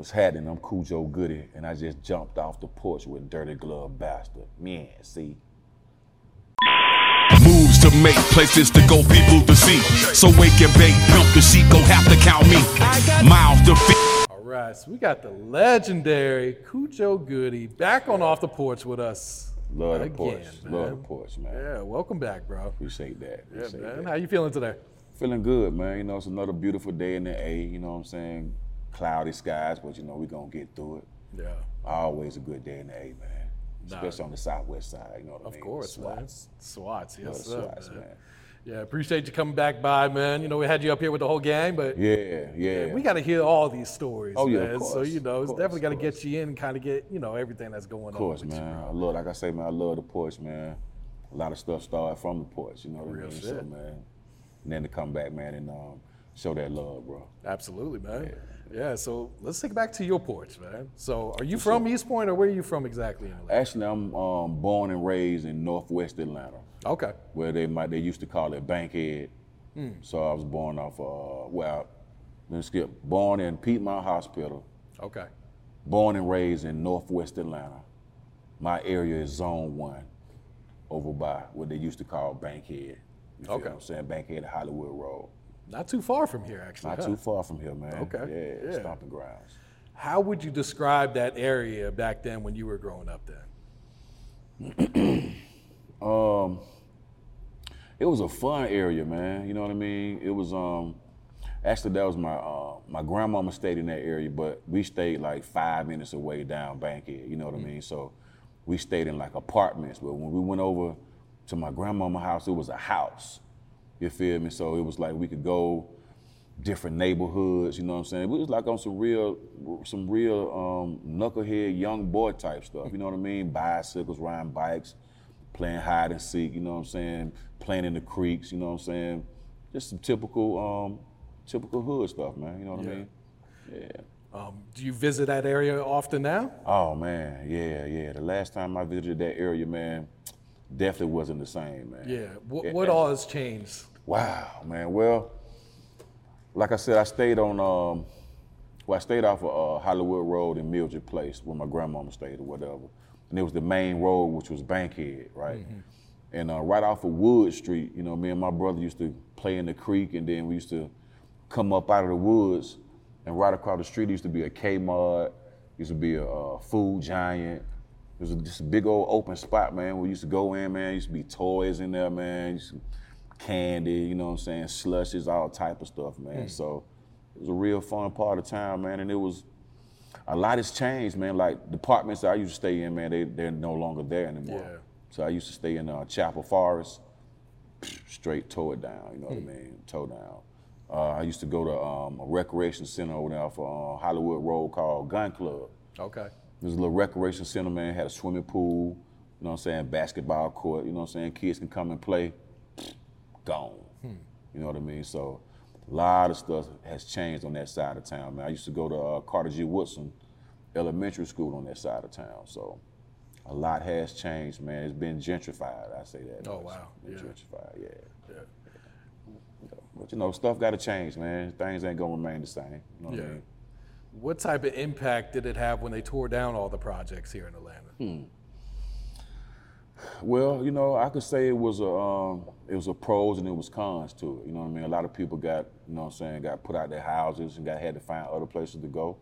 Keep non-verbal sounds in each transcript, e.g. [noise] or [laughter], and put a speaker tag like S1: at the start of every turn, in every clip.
S1: What's happening? I'm Khujo Goodie, and I just jumped off the porch with Dirty Glove Bastard. Man, see?
S2: Moves to make places to go, people to see. So wake and bake, pimp the sheep, go have to count me. Miles to feet.
S3: All right, so we got the legendary Khujo Goodie back on off the porch with us.
S1: Love the
S3: Again,
S1: porch. Love the
S3: man.
S1: porch, man.
S3: Yeah, welcome back, bro.
S1: Appreciate that.
S3: Yeah, man.
S1: that.
S3: How you feeling today?
S1: Feeling good, man. You know, it's another beautiful day in the A, you know what I'm saying? Cloudy skies, but you know, we're gonna get through it.
S3: Yeah,
S1: Always a good day in the A, man. Especially on the southwest side, you know what I mean?
S3: of course, man.
S1: Swats.
S3: Swats,
S1: Love
S3: yes,
S1: the
S3: sir,
S1: Swats,
S3: man.
S1: man.
S3: Yeah, appreciate you coming back by, man. You know, we had you up here with the whole gang, but
S1: Yeah, yeah.
S3: we got to hear all these stories,
S1: Oh, yeah, of
S3: man. so you know, it's
S1: course,
S3: definitely got to get you in and kind of get you know everything that's going
S1: Of course,
S3: on. with you,
S1: man. I love, like I say, man, I love the porch, man. A lot of stuff started from the porch, you know what
S3: Real
S1: I mean? So,
S3: shit.
S1: man, and then to come back, man, and um, show that love, bro.
S3: Absolutely, man. Yeah. So let's take it back to your porch, man. So, are you from East Point, or where are you from exactly?
S1: Actually, I'm um, born and raised in Northwest Atlanta,
S3: Okay.
S1: where they might they used to call it Bankhead.
S3: Hmm.
S1: So I was born off, uh, well, let me skip. Born in Piedmont Hospital,
S3: Okay.
S1: born and raised in Northwest Atlanta. My area is Zone One, over by what they used to call Bankhead. You
S3: Okay.
S1: what I'm saying? Bankhead, Hollywood Road.
S3: Not too far from here, actually.
S1: Not
S3: huh?
S1: too far from here, man.
S3: Okay,
S1: Yeah,
S3: yeah.
S1: stomping grounds.
S3: How would you describe that area back then when you were growing up then? [clears throat]
S1: Um, it was a fun area, man. You know what I mean? It was um, actually that was my uh, my grandmama stayed in that area, but we stayed like five minutes away down Bankhead. You know what I mean? So we stayed in like apartments. But when we went over to my grandmama house, it was a house. You feel me? So it was like we could go different neighborhoods. You know what I'm saying? It was like on some real, some real um, knucklehead young boy type stuff. You know what I mean? Bicycles, riding bikes, playing hide and seek. You know what I'm saying? Playing in the creeks. You know what I'm saying? Just some typical, um, typical hood stuff, man. You know what I mean? Yeah.
S3: Um, do you visit that area often now?
S1: Oh man, yeah, yeah. The last time I visited that area, man, definitely wasn't the same, man.
S3: Yeah. What,
S1: Yeah.
S3: what all has changed?
S1: Wow, man. Well, like I said, I stayed on. Um, well, I stayed off of uh, Hollywood Road in Mildred Place where my grandmama stayed or whatever, and it was the main road, which was Bankhead, right? And uh, right off of Wood Street, you know, me and my brother used to play in the creek, and then we used to come up out of the woods, and right across the street used to be a Kmart, used to be a uh, food giant. It was just a big old open spot, man. We used to go in, man. Used to be toys in there, man. Candy, you know what I'm saying, slushes, all type of stuff, man. So it was a real fun part of town, man. And it was a lot has changed, man. Like departments that I used to stay in, man, they they're no longer there anymore.
S3: Yeah.
S1: So I used to stay in uh, Chapel Forest, straight toe it down, you know what I mean, toe down. Uh, I used to go to um, a recreation center over there for uh, Hollywood Road called Gun Club.
S3: Okay.
S1: There's a little recreation center, man. Had a swimming pool, you know what I'm saying, basketball court, you know what I'm saying. Kids can come and play. Gone. You know what I mean? So a lot of stuff has changed on that side of town, man. I used to go to uh, Carter G. Woodson Elementary School on that side of town. So a lot has changed, man. It's been gentrified. I say that.
S3: Oh, wow. Yeah.
S1: gentrified, yeah.
S3: Yeah.
S1: But you know, stuff got to change, man. Things ain't gonna remain the same. You know what
S3: Yeah.
S1: I mean?
S3: What type of impact did it have when they tore down all the projects here in Atlanta?
S1: Hmm. Well, you know, I could say it was a um, it was a pros and it was cons to it. You know what I mean? A lot of people got, you know what I'm saying, got put out their houses and got had to find other places to go.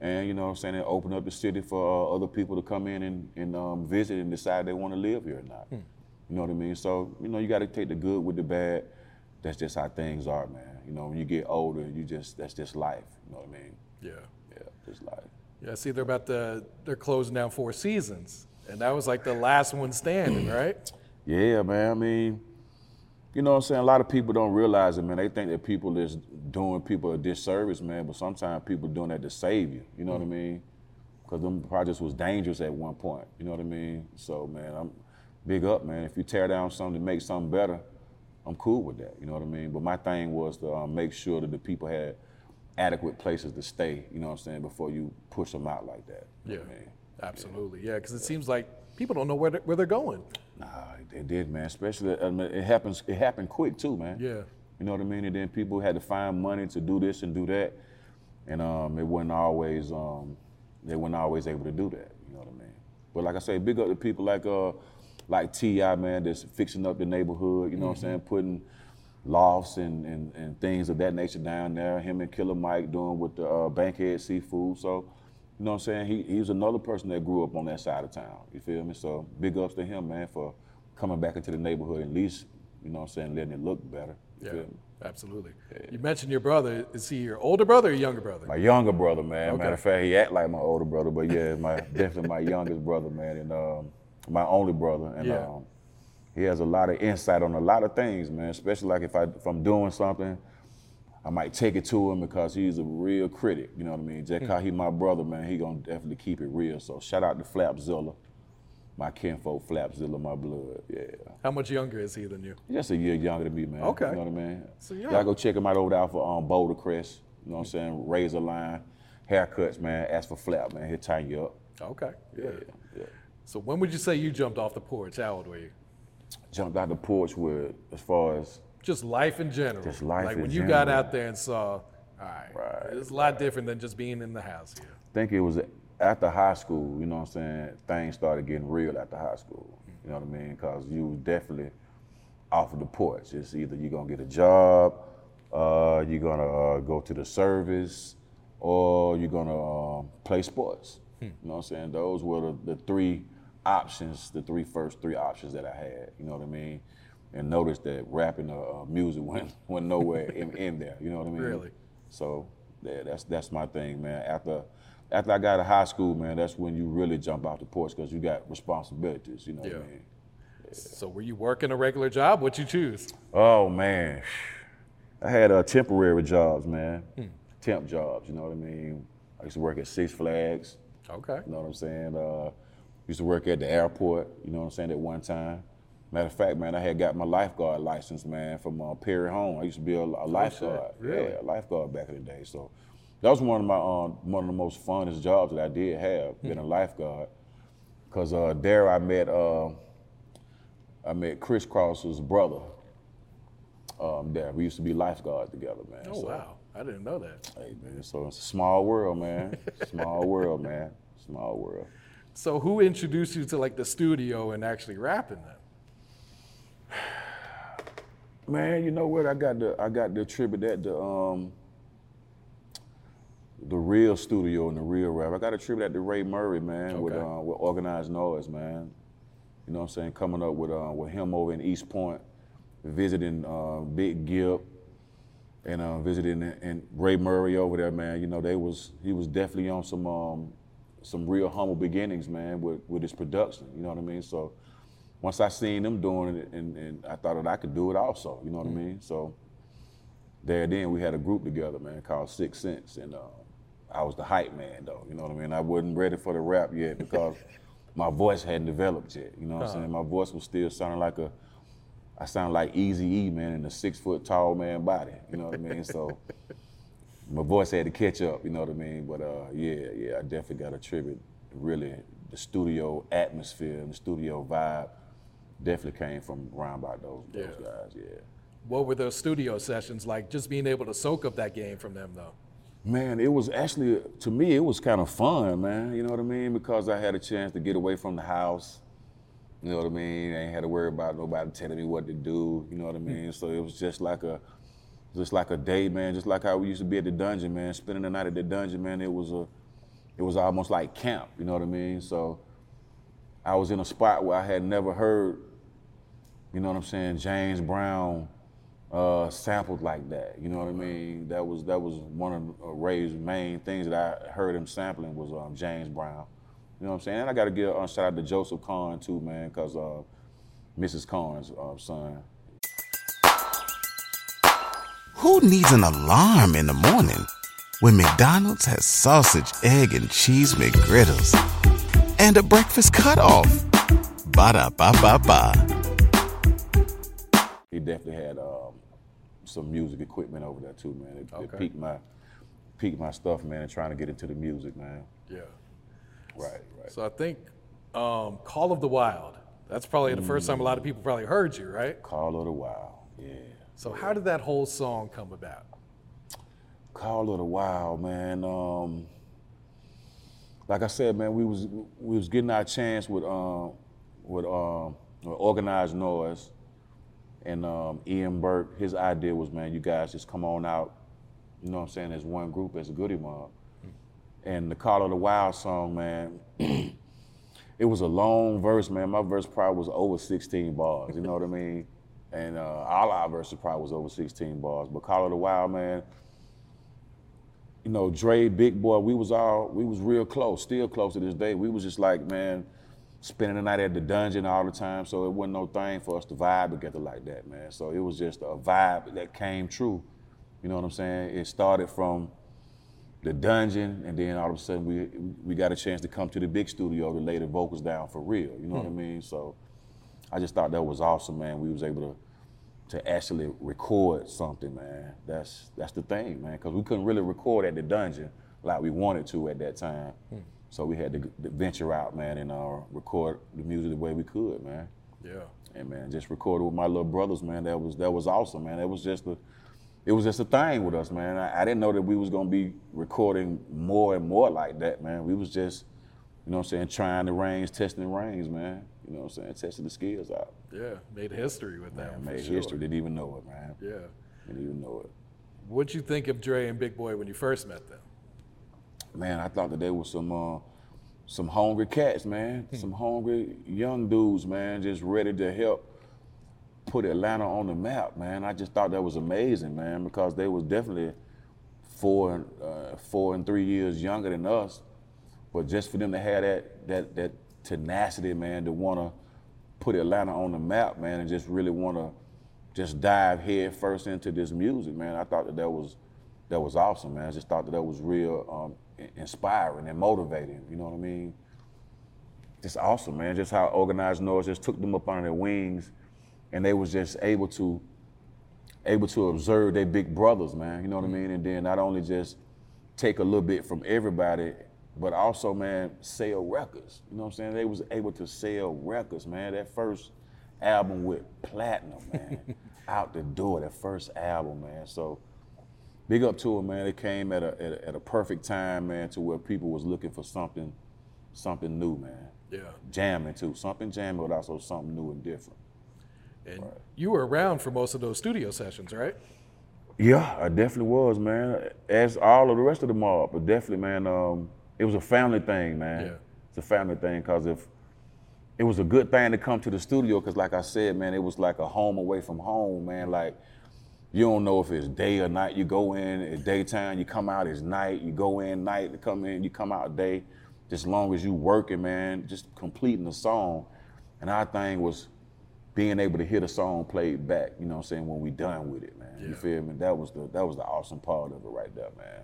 S1: And you know what I'm saying, it opened up the city for uh, other people to come in and, and um, visit and decide they want to live here or not. You You know what I mean? So, you know, you got to take the good with the bad. That's just how things are, man. You know, when you get older, you just that's just life. You know what I mean?
S3: Yeah.
S1: Yeah, just life.
S3: Yeah, see, they're about to, they're closing down Four Seasons. And that was like the last one standing, [clears throat] right?
S1: Yeah, man. I mean, you know what I'm saying? A lot of people don't realize it, man. They think that people is doing people a disservice, man. But sometimes people doing that to save you. You know what I mean? Because them projects was dangerous at one point. You know what I mean? So, man, I'm big up, man. If you tear down something to make something better, I'm cool with that. You know what I mean? But my thing was to um, make sure that the people had adequate places to stay. You know what I'm saying? Before you push them out like that. You
S3: Yeah.
S1: know I mean?
S3: Absolutely. Yeah, because it seems like people don't know where they're, where they're going.
S1: Nah, they did, man. Especially, I mean, it happens. It happened quick too, man.
S3: Yeah.
S1: You know what I mean? And then people had to find money to do this and do that, and um, it wasn't always. Um, they weren't always able to do that. You know what I mean? But like I say, big up to people like uh, like T.I., man, that's fixing up the neighborhood. You know what I'm saying? Putting lofts and, and, and things of that nature down there. Him and Killer Mike doing with the uh, Bankhead Seafood. So, you know what I'm saying? He he was another person that grew up on that side of town. You feel me? So big ups to him, man, for coming back into the neighborhood at least. You know what I'm saying? Letting it look better. You
S3: Yeah,
S1: feel me?
S3: absolutely. You mentioned your brother. Is he your older brother or younger brother?
S1: My younger brother, man.
S3: Okay.
S1: Matter of fact, he act like my older brother, but yeah, my [laughs] definitely my youngest brother, man, and um, my only brother, and
S3: Yeah.
S1: um, he has a lot of insight on a lot of things, man. Especially like if I if I'm doing something, I might take it to him because he's a real critic. You know what I mean? Just cause he my brother, man, he gonna definitely keep it real. So shout out to Flapzilla, my kinfolk Flapzilla, my blood. Yeah.
S3: How much younger is he than you?
S1: He's just a year younger than me, man.
S3: Okay.
S1: You know what I mean?
S3: So, yeah.
S1: Y'all go check him out over there for um, Boulder Crest. You know what I'm saying? Razor line, haircuts, man. Ask for Flap, man. He'll tighten you up.
S3: Okay. Yeah.
S1: Yeah, yeah.
S3: So when would you say you jumped off the porch? How old were you?
S1: Jumped out the porch with, as far as,
S3: Just life in general.
S1: Just life
S3: Like
S1: in
S3: when you got out there and saw, all right,
S1: Right,
S3: it's a lot different than just being in the house here.
S1: I think it was after high school, you know what I'm saying? Things started getting real after high school. You know what I mean? Because you was definitely off of the porch. It's either you're going to get a job, uh, you're going to uh, go to the service, or you're going to um, play sports. You know what I'm saying? Those were the, the three options, the three first three options that I had. You know what I mean? And notice that rapping or uh, music [laughs] went, went nowhere in, in there. You know what I mean?
S3: Really?
S1: So yeah, that's that's my thing, man. After after I got to high school, man, that's when you really jump off the porch because you got responsibilities. You know what I mean? Yeah.
S3: So were you working a regular job? What'd you choose?
S1: Oh man, I had uh, temporary jobs, man. Temp jobs. You know what I mean? I used to work at Six Flags.
S3: Okay.
S1: You know what I'm saying? Uh, used to work at the airport. You know what I'm saying? At one time. Matter of fact, man, I had got my lifeguard license, man, from uh, Perry Home. I used to be a, a lifeguard.
S3: Really?
S1: Yeah, a lifeguard back in the day. So that was one of my um, one of the most funnest jobs that I did have, being a lifeguard. Cause uh, there I met uh, I met Kris Kross's brother. Um, there we used to be lifeguards together, man.
S3: Oh
S1: So,
S3: wow, I didn't know that.
S1: Hey man, so it's a small world, man. small world, man. Small world. [laughs]
S3: So who introduced you to like the studio and actually rapping then?
S1: Man, you know what? I got to I got to attribute that to um the real studio and the real rap. I got to attribute that to Ray Murray, man, with
S3: Okay.
S1: uh, with Organized Noize, man. You know what I'm saying? Coming up with uh, with him over in East Point, visiting uh, Big Gipp, and uh, visiting and Ray Murray over there, man. You know they was he was definitely on some um, some real humble beginnings, man, with with his production. You know what I mean? So once I seen them doing it, and, and I thought that I could do it also. You know what I mean? So there, then we had a group together, man, called Six Sense, and uh, I was the hype man, though. You know what I mean? I wasn't ready for the rap yet because [laughs] my voice hadn't developed yet. You know what I'm saying? My voice was still sounding like a, I sound like Easy E, man, in a six foot tall man body. You know what I mean? So [laughs] my voice had to catch up. You know what I mean? But uh, yeah, yeah, I definitely got a tribute to attribute really the studio atmosphere and the studio vibe. Definitely came from around by those, those guys, yeah.
S3: What were those studio sessions like? Just being able to soak up that game from them though.
S1: Man, it was actually to me it was kind of fun, man. You know what I mean? Because I had a chance to get away from the house. You know what I mean? I ain't had to worry about nobody telling me what to do. You know what I hmm. mean? So it was just like a, just like a day, man. Just like how we used to be at the dungeon, man. Spending the night at the dungeon, man. It was a, it was almost like camp. You know what I mean? So I was in a spot where I had never heard you know what I'm saying, James Brown uh, sampled like that. You know what I mean? That was that was one of Ray's main things that I heard him sampling was um, James Brown. You know what I'm saying? And I got to give a shout out to Joseph Kahn too, man, because uh, Mrs. Kahn's uh, son.
S4: Who needs an alarm in the morning when McDonald's has sausage, egg, and cheese McGriddles and a breakfast cutoff? Ba da ba ba ba.
S1: He definitely had um, some music equipment over there too, man. It, it
S3: Okay.
S1: piqued my piqued my stuff, man. Trying to get into the music, man.
S3: Yeah.
S1: Right, right.
S3: So I think um, Call of the Wild. That's probably the first time a lot of people probably heard you, right?
S1: Call of the Wild, yeah.
S3: So how did that whole song come about?
S1: Call of the Wild, man. Um, like I said, man, we was we was getting our chance with um, with um, with Organized Noize, and um, Ian Burke. His idea was, man, you guys just come on out. You know what I'm saying? As one group, as a Goodie Mob. And the Call of the Wild song, man. [clears throat] it was a long verse, man. My verse probably was over 16 bars. You know what I mean? And uh, all our verses probably was over 16 bars. But Call of the Wild, man you know, Dre, Big Boi, we was all, we was real close, still close to this day. We was just like, man, spending the night at the dungeon all the time, so it wasn't no thing for us to vibe together like that, man. So it was just a vibe that came true. You know what I'm saying? It started from the dungeon, and then all of a sudden we we got a chance to come to the big studio to lay the vocals down for real. You know what I hmm. mean? So I just thought that was awesome, man. We was able to to actually record something, man. That's that's the thing, man, because we couldn't really record at the dungeon like we wanted to at that time. Hmm. So we had to, to venture out, man, and uh, record the music the way we could, man.
S3: Yeah.
S1: And man, just recorded with my little brothers, man. That was that was awesome, man. That was just a it was just a thing with us, man. I, I didn't know that we was gonna be recording more and more like that, man. We was just, you know what I'm saying, trying the range, testing the range, man. You know what I'm saying, testing the skills out.
S3: Yeah. Made history with that.
S1: Man, made
S3: sure.
S1: history. Didn't even know it, man.
S3: Yeah.
S1: Didn't even know it.
S3: What'd you think of Dre and Big Boi when you first met them?
S1: Man, I thought that they were some uh, some hungry cats, man. Some hungry young dudes, man, just ready to help put Atlanta on the map, man. I just thought that was amazing, man, because they was definitely four and uh, four and three years younger than us. But just for them to have that that that tenacity, man, to want to put Atlanta on the map, man, and just really want to just dive head first into this music, man. I thought that that was that was awesome, man. I just thought that that was real um, inspiring and motivating. You know what I mean? Just awesome, man. Just how Organized Noize just took them up under their wings, and they was just able to able to observe their big brothers, man. You know what I mean? And then not only just take a little bit from everybody, but also, man, sell records. You know what I'm saying? They was able to sell records, man. That first album with platinum, man, [laughs] out the door. That first album, man. So big up to them, man. It came at a, at a at a perfect time, man, to where people was looking for something, something new, man.
S3: Yeah.
S1: Jamming too, something jamming, but also something new and different.
S3: And you were around for most of those studio sessions, right?
S1: Yeah, I definitely was, man. As all of the rest of the mob, but definitely, man. Um, it was a family thing, man.
S3: Yeah.
S1: It's a family thing because if it was a good thing to come to the studio, because like I said, man, it was like a home away from home, man. Like you don't know if it's day or night. You go in at daytime, you come out as night. You go in night, you come in, you come out day. Just long as you working, man, just completing the song. And our thing was being able to hear the song played back, you know what I'm saying, when we done with it, man. You feel me? That was the that was the awesome part of it right there, man.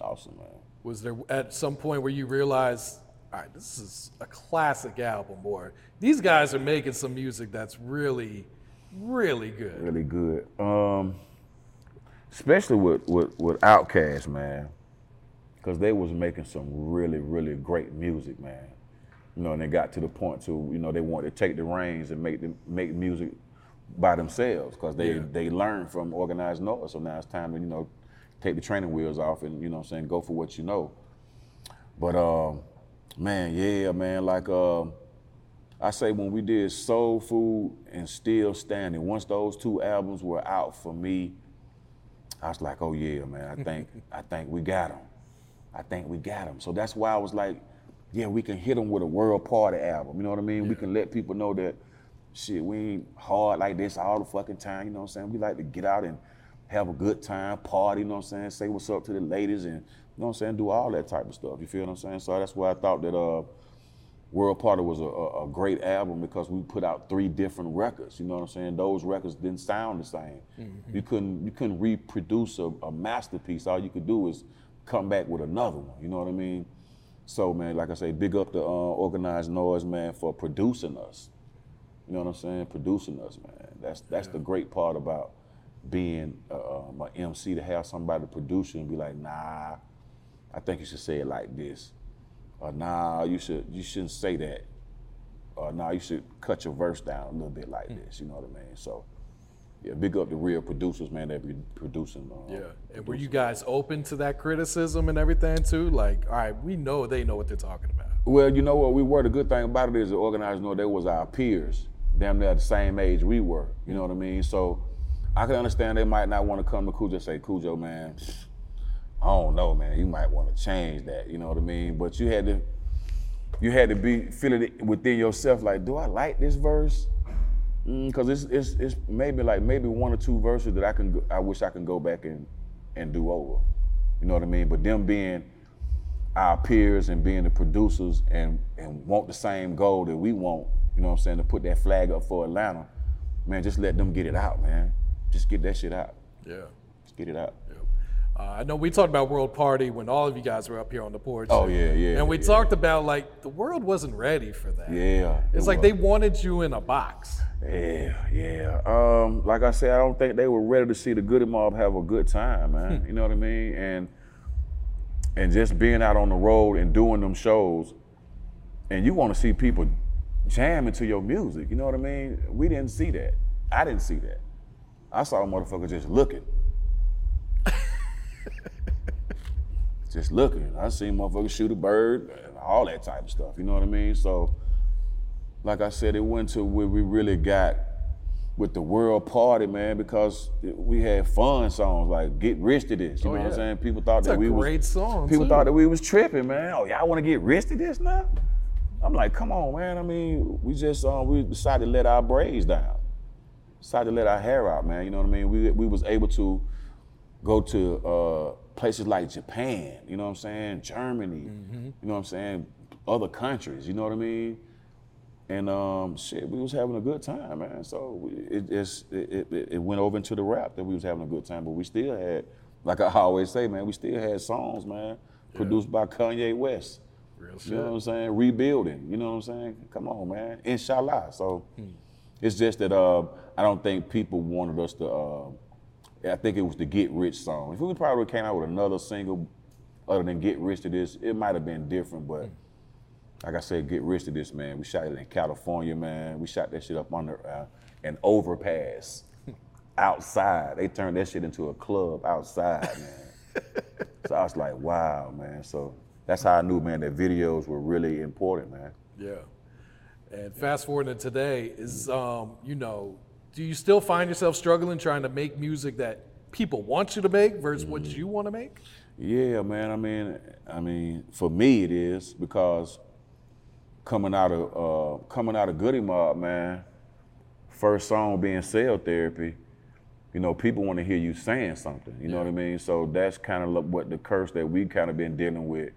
S1: Awesome, man.
S3: Was there at some point where you realized, all right, this is a classic album, or these guys are making some music that's really, really good?
S1: Really good. Um, especially with with, with Outkast, man. Cause they was making some really, really great music, man. You know, and they got to the point to, you know, they wanted to take the reins and make the, make music by themselves because they
S3: Yeah.
S1: they learned from Organized Noize. So now it's time to, you know, take the training wheels off and, you know what I'm saying, go for what you know. But um, man, yeah, man, like um, I say when we did Soul Food and Still Standing, once those two albums were out for me, I was like, oh yeah, man, I think [laughs] I think we got them. I think we got them. So that's why I was like, yeah, we can hit them with a world party album. You know what I mean? We can let people know that shit, we ain't hard like this all the fucking time, you know what I'm saying? We like to get out and have a good time, party, you know what I'm saying? Say what's up to the ladies and, you know what I'm saying? Do all that type of stuff, you feel what I'm saying? So that's why I thought that uh, World Party was a, a, a great album because we put out three different records, you know what I'm saying? Those records didn't sound the same. You couldn't you couldn't reproduce a, a masterpiece. All you could do is come back with another one, you know what I mean? So man, like I say, big up the uh, Organized Noize man for producing us. You know what I'm saying? Producing us, man. That's that's the great part about being uh, um, an MC to have somebody to produce you and be like, nah, I think you should say it like this, or nah, you should you shouldn't say that, or nah, you should cut your verse down a little bit like this. You know what I mean? So. Yeah, big up the real producers, man, that be producing. Uh,
S3: Yeah. And were you guys open to that criticism and everything too? Like, all right, we know they know what they're talking about.
S1: Well, you know what we were. The good thing about it is the organizers know they was our peers, damn near the same age we were. You know what I mean? So I can understand they might not want to come to Khujo and say, Khujo, man, I don't know, man. You might want to change that. You know what I mean? But you had to, you had to be feeling it within yourself. Like, do I like this verse? Mm, because it's, it's it's maybe like maybe one or two verses that I can go, I wish I can go back and and do over. You know what I mean? But them being our peers and being the producers and and want the same goal that we want, you know what I'm saying, to put that flag up for Atlanta, man, just let them get it out, man. Just get that shit out.
S3: Yeah.
S1: Just get it out.
S3: Uh, I know we talked about World Party when all of you guys were up here on the porch.
S1: Oh, yeah, yeah,
S3: And we
S1: yeah.
S3: talked about like the world wasn't ready for that.
S1: Yeah.
S3: It's
S1: it
S3: like
S1: was.
S3: they wanted you in a box.
S1: Yeah, yeah. Um, like I said, I don't think they were ready to see the Goodie Mob have a good time, man. You know what I mean? And and just being out on the road and doing them shows, and you want to see people jamming to your music. You know what I mean? We didn't see that. I didn't see that. I saw a motherfucker just looking. [laughs] just looking. I seen motherfuckers shoot a bird all that type of stuff. You know what I mean? So like I said, it went to where we really got with the world party, man, because we had fun songs like "Get Rich to This." You
S3: Oh,
S1: know what I'm saying? People thought that we
S3: great
S1: was
S3: song,
S1: people
S3: too.
S1: thought that we was tripping, man. Oh, y'all want to get rich to this now? I'm like, come on, man. I mean, we just uh, we decided to let our braids down, decided to let our hair out, man. You know what I mean? We we was able to go to uh, places like Japan, you know what I'm saying? Germany,
S3: Mm-hmm.
S1: you know what I'm saying? Other countries, you know what I mean? And um, shit, we was having a good time, man. So we, it, it, it, it went over into the rap that we was having a good time, but we still had, like I always say, man, we still had songs, man, produced by Kanye West.
S3: Real
S1: You know what I'm saying? Rebuilding. You know what I'm saying? Come on, man. Inshallah. So it's just that uh, I don't think people wanted us to. Uh, I think it was the Get Rich song. If we probably came out with another single other than Get Rich to this, it might have been different. But like I said, Get Rich to this, man. We shot it in California, man. We shot that shit up under uh, an overpass [laughs] outside. They turned that shit into a club outside, man. [laughs] so I was like, wow, man. So that's how I knew, man, that videos were really important, man.
S3: Yeah. And fast forward to today is, um, you know, do you still find yourself struggling trying to make music that people want you to make versus what
S1: Mm-hmm.
S3: you want to make?
S1: Yeah, man. I mean, I mean, for me it is because coming out of uh, coming out of Goodie Mob, man. First song being Cell Therapy. You know, people want to hear you saying something. You know what I mean? So that's kind of what the curse that we kind of been dealing with.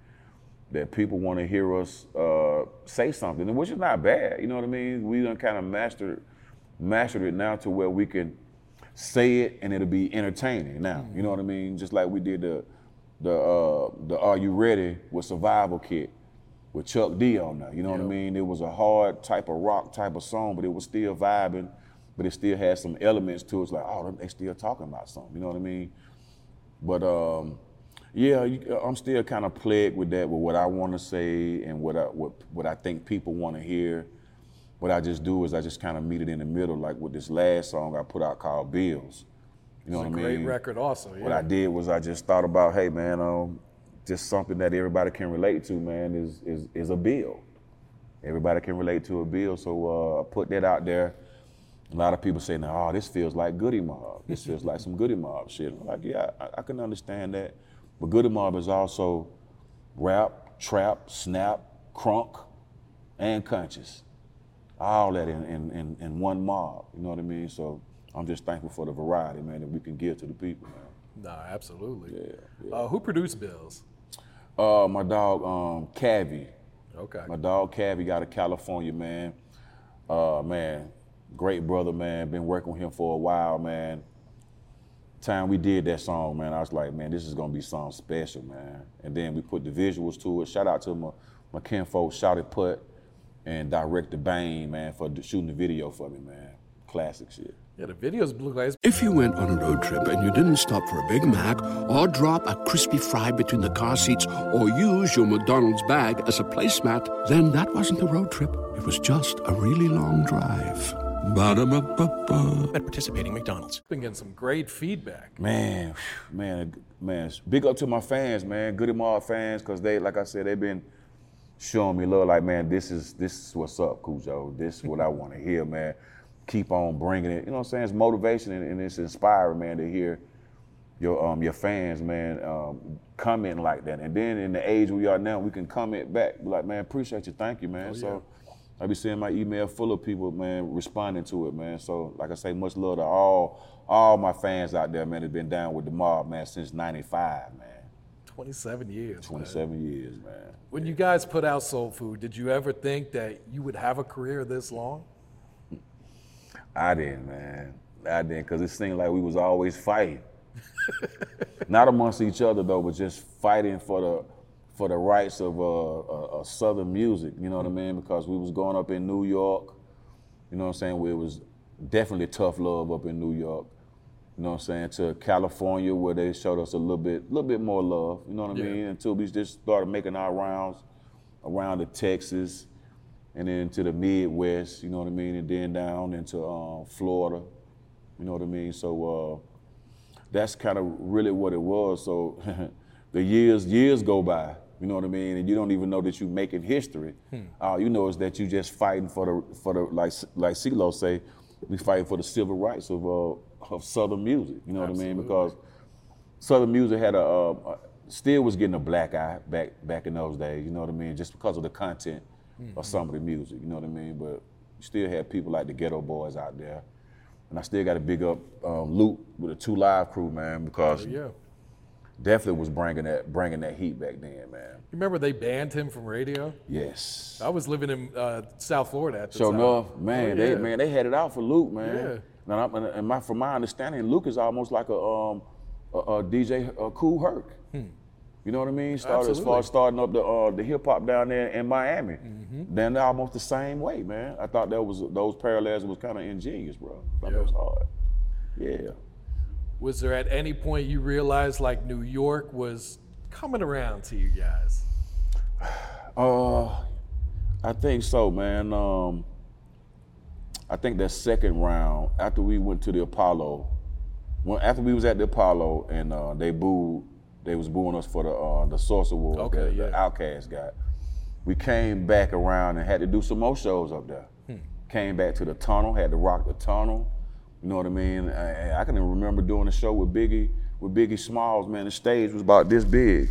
S1: That people want to hear us uh, say something, which is not bad. You know what I mean? We done kind of mastered mastered it now to where we can say it and it'll be entertaining now. You know what I mean? Just like we did the the uh, the Are You Ready with Survival Kit with Chuck D on there. You know what I mean? It was a hard type of rock type of song, but it was still vibing, but it still had some elements to it. It's like, oh, they still talking about something. You know what I mean? But um, yeah, you, I'm still kind of plagued with that, with what I want to say and what I what what I think people want to hear. What I just do is I just kind of meet it in the middle, like with this last song I put out called Bills. You know
S3: It's a
S1: what I
S3: great record, also. Yeah.
S1: What I did was I just thought about, hey man, um, just something that everybody can relate to, man, is is is a bill. Everybody can relate to a bill, so uh, I put that out there. A lot of people say, "Now, oh, this feels like Goodie Mob. This feels like some Goodie Mob shit." I'm like, yeah, I, I can understand that, but Goodie Mob is also rap, trap, snap, crunk, and conscious, all that in, in, in, in one mob. You know what I mean? So I'm just thankful for the variety, man, that we can give to the people, man.
S3: No, absolutely.
S1: Yeah,
S3: Uh, who produced Bills?
S1: Uh, my dog, um, Cavi.
S3: Okay.
S1: My dog Cavi out of California, man. Uh, man, great brother, man. Been working with him for a while, man. Time we did that song, man, I was like, man, this is gonna be something special, man. And then we put the visuals to it. Shout out to my my kinfolk, Shouted Put, and Director Bane, man, for shooting the video for me, man. Classic shit.
S3: Yeah, the videos look like
S5: If you went on a road trip and you didn't stop for a Big Mac or drop a crispy fry between the car seats or use your McDonald's bag as a placemat, then that wasn't a road trip. It was just a really long drive. Ba-da-ba-ba-ba.
S6: at participating McDonald's.
S3: been getting some great feedback.
S1: Man, man, man. Big up to my fans, man. Goodie Mob fans, cause they, like I said, they've been showing me love. Like, man, this is this is what's up, Khujo. This is what I want to [laughs] hear, man. Keep on bringing it. You know what I'm saying? It's motivation and, and it's inspiring, man, to hear your um your fans, man, um, commenting like that. And then in the age we are now, we can comment back, be like, man, appreciate you, thank you, man. So I be seeing my email full of people, man, responding to it, man. So like I say, much love to all all my fans out there, man, that's been down with the mob, man, since '95, man.
S3: 27 years. man.
S1: 27 years, man.
S3: When you guys put out Soul Food, did you ever think that you would have a career this long?
S1: I didn't, man. I didn't, cause it seemed like we was always fighting. [laughs] Not amongst each other though, but just fighting for the for the rights of uh, uh, uh, Southern music. You know what I mean? Because we was growing up in New York. You know what I'm saying? Where it was definitely tough love up in New York. You know what I'm saying? To California, where they showed us a little bit, little bit more love. You know what I
S3: Yeah.
S1: mean? Until we just started making our rounds around to Texas, and then to the Midwest. You know what I mean? And then down into um, Florida. You know what I mean? So uh, that's kind of really what it was. So [laughs] the years years go by. You know what I mean? And you don't even know that you're making history. All you know is that you're just fighting for the for the like like CeeLo say, we fighting for the civil rights of uh, of Southern music. You know what I mean? Because Southern music had a, uh, a still was getting a black eye back back in those days. You know what I mean? Just because of the content of some of the music. You know what I mean? But you still had people like the Geto Boys out there, and I still got to big up um, Luke with the 2 Live Crew, man, because
S3: Yeah.
S1: definitely was bringing that bringing that heat back then, man.
S3: You remember they banned him from radio?
S1: Yes.
S3: I was living in uh, South Florida at the
S1: So
S3: time.
S1: enough, man.
S3: Oh,
S1: They man, they had it out for Luke, man.
S3: Yeah.
S1: I'm, and- my, from my understanding, Luke is almost like a um a, a DJ, a Kool Herc. You know what I mean? Started as far
S3: Hmm.
S1: As starting up the uh, the hip hop down there in Miami.
S3: Mm-hmm.
S1: Then they're almost the same way, man. I thought that was those parallels was kind of ingenious, bro. I thought that was hard. Yeah.
S3: Was there at any point you realized like New York was coming around to you guys? [sighs]
S1: Uh, I think so, man. Um, I think that second round after we went to the Apollo, when after we was at the Apollo and uh, they booed, they was booing us for the uh, the Source Award
S3: Okay,
S1: that
S3: yeah.
S1: the OutKast got. We came back around and had to do some more shows up there.
S3: Hmm.
S1: Came back to the tunnel, had to rock the tunnel. You know what I mean? I, I can even remember doing a show with Biggie with Biggie Smalls. Man, the stage was about this big.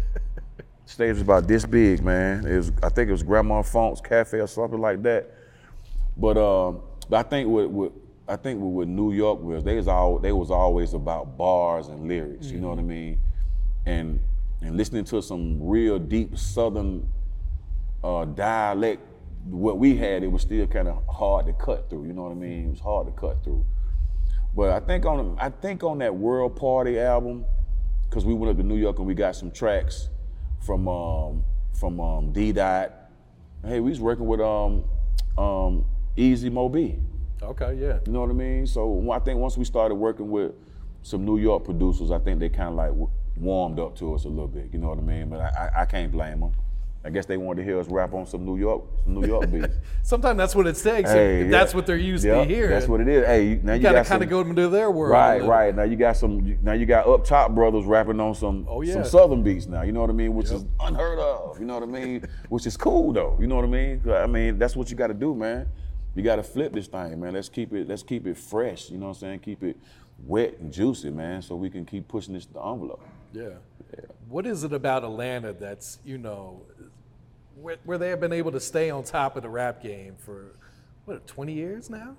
S1: [laughs] stage was about this big, man. It was, I think it was Grandma Funk's Cafe or something like that. But um, but I think with, with I think with, with New York was they was all they was always about bars and lyrics. You know what I mean? And and listening to some real deep Southern uh, dialect, what we had, it was still kind of hard to cut through. You know what I mean? It was hard to cut through. But I think on I think on that World Party album, because we went up to New York and we got some tracks from um, from um, D Dot. Hey, we was working with um, um, Easy Mo Bee.
S3: Okay, yeah.
S1: You know what I mean? So I think once we started working with some New York producers, I think they kind of like warmed up to us a little bit. You know what I mean? But I, I, I can't blame them. I guess they wanted to hear us rap on some New York, some New York beats. [laughs]
S3: Sometimes that's what it takes.
S1: Hey, yeah.
S3: that's what they're used
S1: Yeah,
S3: to hearing.
S1: That's what it is. Hey, now you,
S3: You gotta
S1: got
S3: kind of go into their world.
S1: Right, right. Now you got some. Now you got up top brothers rapping on some
S3: Oh, yeah.
S1: some southern beats. Now you know what I mean, which is unheard of. You know what I mean, which is cool though. You know what I mean? I mean that's what you got to do, man. You got to flip this thing, man. Let's keep it. Let's keep it fresh. You know what I'm saying? Keep it wet and juicy, man, so we can keep pushing this the envelope.
S3: Yeah. What is it about Atlanta that's, you know, where, where they have been able to stay on top of the rap game for what 20 years now?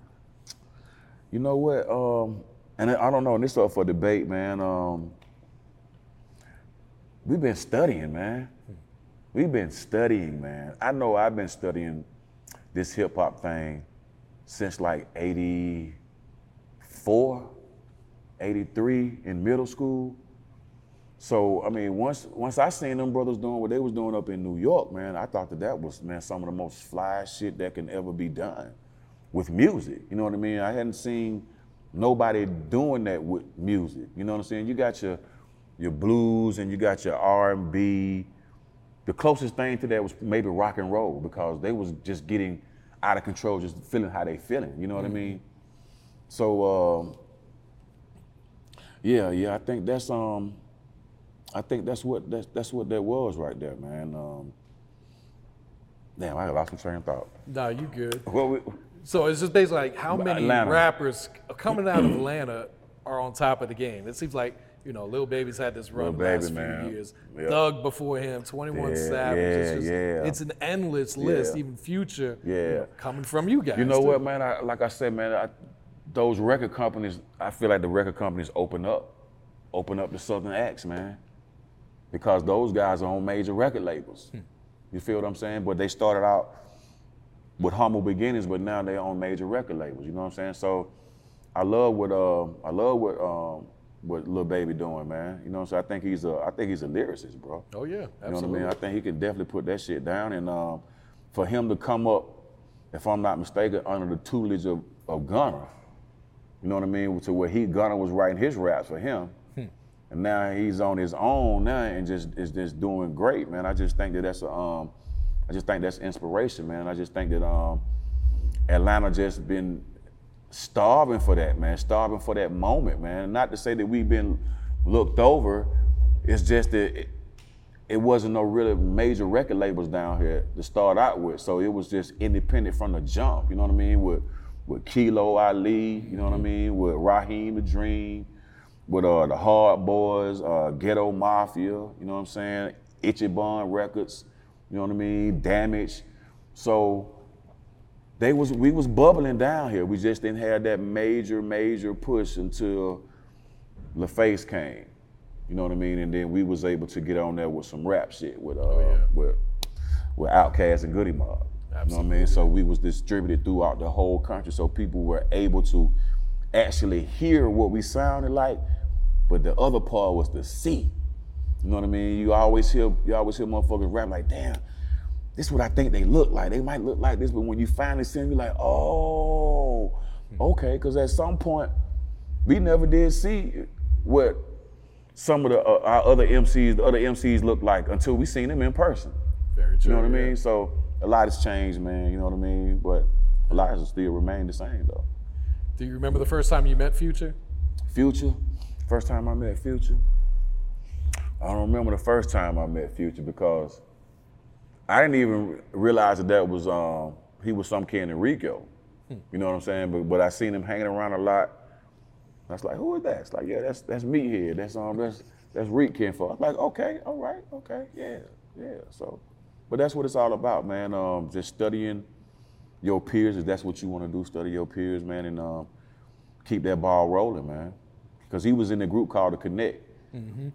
S1: You know what? Um, and I don't know, and this is up for debate, man. Um, we've been studying, man. We've been studying, man. I know I've been studying this hip hop thing since like 84, 83 in middle school. So I mean, once once I seen them brothers doing what they was doing up in New York, man, I thought that that was man some of the most fly shit that can ever be done with music. You know what I mean? I hadn't seen nobody doing that with music. You know what I'm saying? You got your your blues and you got your R&B. The closest thing to that was maybe rock and roll because they was just getting out of control, just feeling how they feeling. You know what I mean? So um, yeah, yeah, I think that's um, I think that's what that's that's what that was right there, man. Um, damn, I lost my train of thought.
S3: Nah, you good.
S1: Well, we,
S3: So it's just basically like how many
S1: Atlanta.
S3: rappers coming out of Atlanta are on top of the game. It seems like you know, Lil Baby's had this run
S1: Lil
S3: the last
S1: Baby, man.
S3: few years.
S1: Yeah.
S3: Thug before him, 21
S1: Yeah,
S3: Savage. it's, just,
S1: yeah.
S3: it's an endless list,
S1: Yeah.
S3: even Future. you know, coming from you guys.
S1: You know
S3: too.
S1: what, man? I, like I said, man, I, those record companies, I feel like the record companies open up, open up the Southern acts, man, because those guys are on major record labels. You feel what I'm saying? But they started out with humble beginnings, but now they're on major record labels. You know what I'm saying? So I love what uh, I love what um, what Lil Baby doing, man. You know so I'm saying? I think he's a I think he's a lyricist, bro.
S3: Oh yeah, absolutely.
S1: You know what I mean? I think he can definitely put that shit down. And um, for him to come up, if I'm not mistaken, under the tutelage of, of Gunna, you know what I mean? To where he Gunna was writing his raps for him. And now he's on his own now and just is just doing great, man. I just think that that's a, um, I just think that's inspiration, man. I just think that um, Atlanta just been starving for that, man. Starving for that moment, man. Not to say that we've been looked over. It's just that it, it wasn't no really major record labels down here to start out with. So it was just independent from the jump. You know what I mean? With with Kilo Ali, you know what I mean? With Raheem the Dream, with uh, the Hard Boyz, uh, Ghetto Mafia, you know what I'm saying? Ichiban Records, you know what I mean? Damage. So they was we was bubbling down here. We just didn't have that major, major push until LaFace came. You know what I mean? And then we was able to get on there with some rap shit with uh
S3: yeah.
S1: with with Outkast and Goodie Mob. You know what I mean? So we was distributed throughout the whole country, so people were able to actually hear what we sounded like. But the other part was to see. You know what I mean? You always hear you always hear motherfuckers rap like, damn, this is what I think they look like. They might look like this, but when you finally see them, you're like, oh, okay. Because at some point, we never did see what some of the uh, our other MCs, the other MCs look like until we seen them in person.
S3: Very true.
S1: You know what I mean? So a lot has changed, man. You know what I mean? But a lot has still remained the same though.
S3: Do you remember the first time you met Future?
S1: Future, first time I met Future. I don't remember the first time I met Future because I didn't even realize that that was um, he was some kid in Rico. You know what I'm saying? But but I seen him hanging around a lot. I was like, who is that? It's like, yeah, that's that's Meathead. That's um that's that's Reek Kinfolk. I'm like, okay, all right, okay, yeah, yeah. So, but that's what it's all about, man. Um, just studying your peers. If that's what you want to do, study your peers, man, and um, keep that ball rolling, man. Because he was in a group called the Connect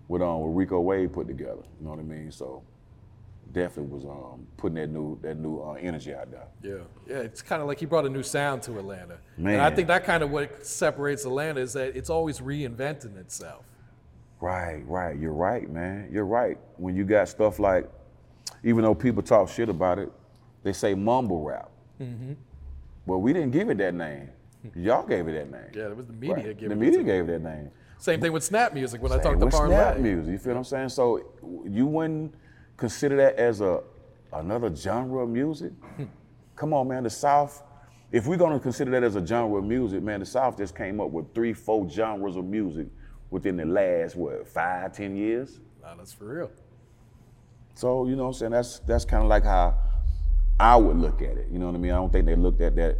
S1: with um with Rico Wade put together. You know what I mean? So definitely was um putting that new that new uh, energy out there.
S3: Yeah, yeah. It's kind of like he brought a new sound to Atlanta, and I think that kind of what separates Atlanta is that it's always reinventing itself.
S1: Right, right. You're right, man. You're right. When you got stuff like, even though people talk shit about it, they say mumble rap. Well, we didn't give it that name. Y'all gave it that name.
S3: Yeah, it was the media
S1: Right.
S3: giving
S1: The
S3: it
S1: media
S3: to
S1: gave it that name.
S3: Same thing with snap music when I
S1: Same
S3: talked to Parlay.
S1: snap music. You feel what I'm saying? So you wouldn't consider that as a another genre of music? Come on, man. The South. If we're gonna consider that as a genre of music, man, the South just came up with three, four genres of music within the last what five, ten years.
S3: Nah, that's for real.
S1: So you know what I'm saying? That's that's kind of like how I would look at it. You know what I mean? I don't think they looked at that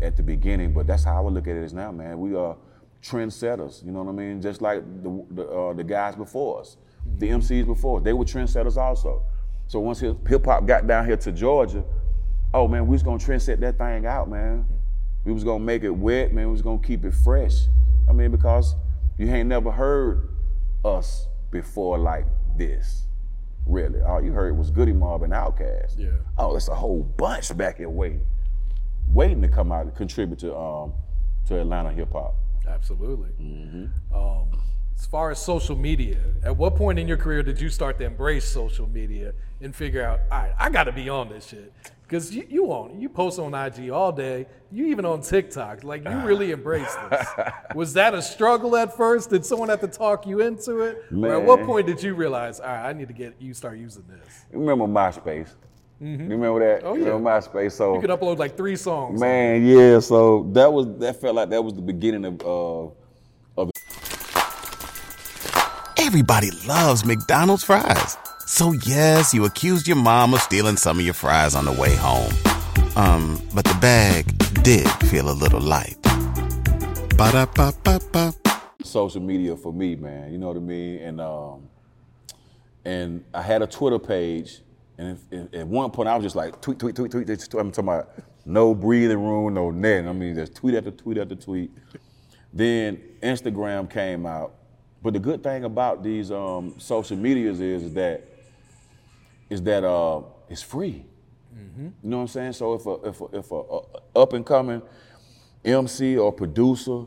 S1: at the beginning, but that's how I would look at it as now, man. We are trendsetters. You know what I mean? Just like the the, uh, the guys before us, the MCs before they were trendsetters also. So once hip hop got down here to Georgia, oh man, we was gonna trendset that thing out, man. We was gonna make it wet, man. We was gonna keep it fresh. I mean, because you ain't never heard us before like this. Really. All you heard was Goodie Mob and Outkast.
S3: Yeah.
S1: Oh, it's a whole bunch back here waiting. Waiting to come out and contribute to um to Atlanta hip hop.
S3: Absolutely.
S1: Mm-hmm.
S3: Um, as far as social media, at what point in your career did you start to embrace social media and figure out, all right, I got to be on this shit? Because you, you on, you post on IG all day. You even on TikTok. Like you really embrace this. [laughs] Was that a struggle at first? Did someone have to talk you into it? Or at what point did you realize, all right, I need to get you start using this?
S1: You remember MySpace? You remember that?
S3: Oh,
S1: You
S3: yeah.
S1: remember MySpace. So
S3: You could upload like three songs.
S1: Man, yeah. So that was that felt like that was the beginning of uh,
S4: Everybody loves McDonald's fries. So yes, you accused your mom of stealing some of your fries on the way home. Um, but the bag did feel a little light. Ba-da-ba-ba-ba.
S1: social media for me, man. You know what I mean? And um, and I had a Twitter page, and at one point I was just like tweet, tweet, tweet. tweet, tweet. I'm talking about no breathing room, no net. I mean, just tweet after tweet after tweet. Then Instagram came out. But the good thing about these um, social medias is, is that is that uh, it's free. You know what I'm saying? So if a if a, if a, a up and coming MC or producer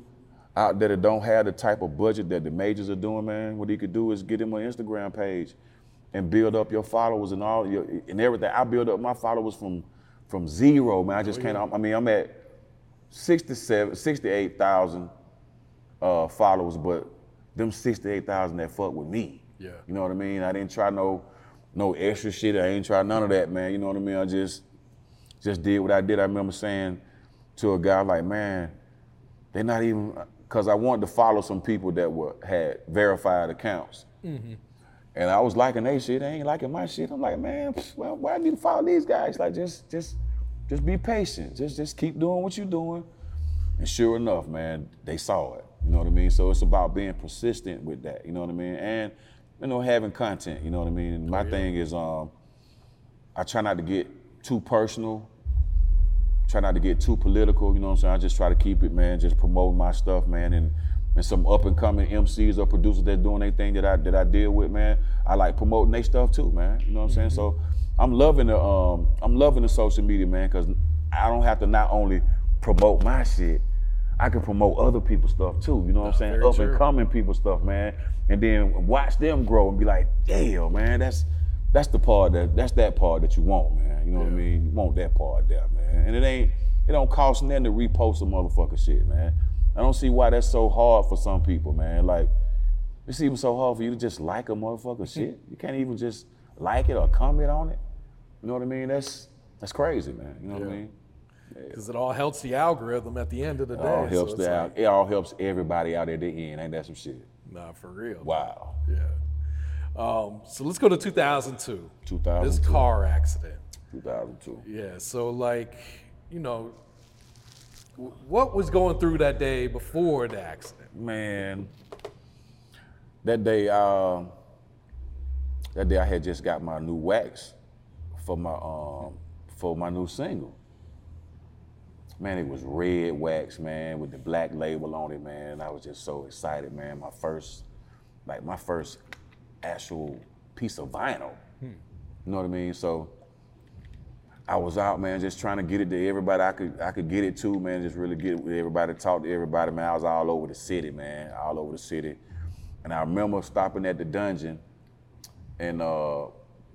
S1: out there that don't have the type of budget that the majors are doing, man, what he could do is get him an Instagram page and build up your followers and all your and everything. I build up my followers from from zero, man. I just can't. I mean, I'm at 67, 68,000 uh, followers, but them 68,000 that fuck with me.
S3: Yeah.
S1: You know what I mean? I didn't try no no extra shit. I ain't try none of that, man. You know what I mean? I just just did what I did. I remember saying to a guy like, man, they're not even because I wanted to follow some people that were had verified accounts. Mm-hmm. And I was liking their shit. They ain't liking my shit. I'm like, man, well, why do you follow these guys? Like, just, just, just be patient. Just, just keep doing what you're doing. And sure enough, man, they saw it. You know what I mean? So it's about being persistent with that. You know what I mean? And you know, having content. You know what I mean? And my thing is, um, I try not to get too personal. Try not to get too political. You know what I'm saying? I just try to keep it, man. Just promote my stuff, man. And and some up and coming MCs or producers that doing their thing that I that I deal with, man. I like promoting their stuff too, man. You know what I'm saying? So I'm loving the um I'm loving the social media, man, because I don't have to not only promote my shit, I can promote other people's stuff too. You know what I'm saying?
S3: very
S1: Up
S3: true.
S1: and coming people's stuff, man. And then watch them grow and be like, damn, man, that's that's the part that that's that part that you want, man. You know what I mean? You want that part there, man. And it ain't it don't cost nothing to repost some motherfucker shit, man. I don't see why that's so hard for some people, man. Like it's even so hard for you to just like a motherfucker [laughs] shit. You can't even just like it or comment on it. You know what I mean? That's that's crazy, man. You know what I
S3: Yeah.
S1: mean?
S3: Because it all helps the algorithm at the end of the
S1: It
S3: day.
S1: all helps
S3: it's
S1: the
S3: like,
S1: it all helps everybody out at the end. Ain't that some shit?
S3: Nah, for real.
S1: Wow.
S3: Yeah. Um, so let's go to 2002.
S1: 2002.
S3: This car accident.
S1: 2002.
S3: Yeah. So like, you know, what was going through that day before the accident?
S1: Man, that day, uh, that day I had just got my new wax for my um, for my new single. Man, it was red wax, man, with the black label on it, man. I was just so excited, man. My first, like my first actual piece of vinyl. You know what I mean? So I was out, man, just trying to get it to everybody I could I could get it to, man. Just really get it with everybody, talk to everybody, man. I was all over the city, man, all over the city. And I remember stopping at the dungeon and uh,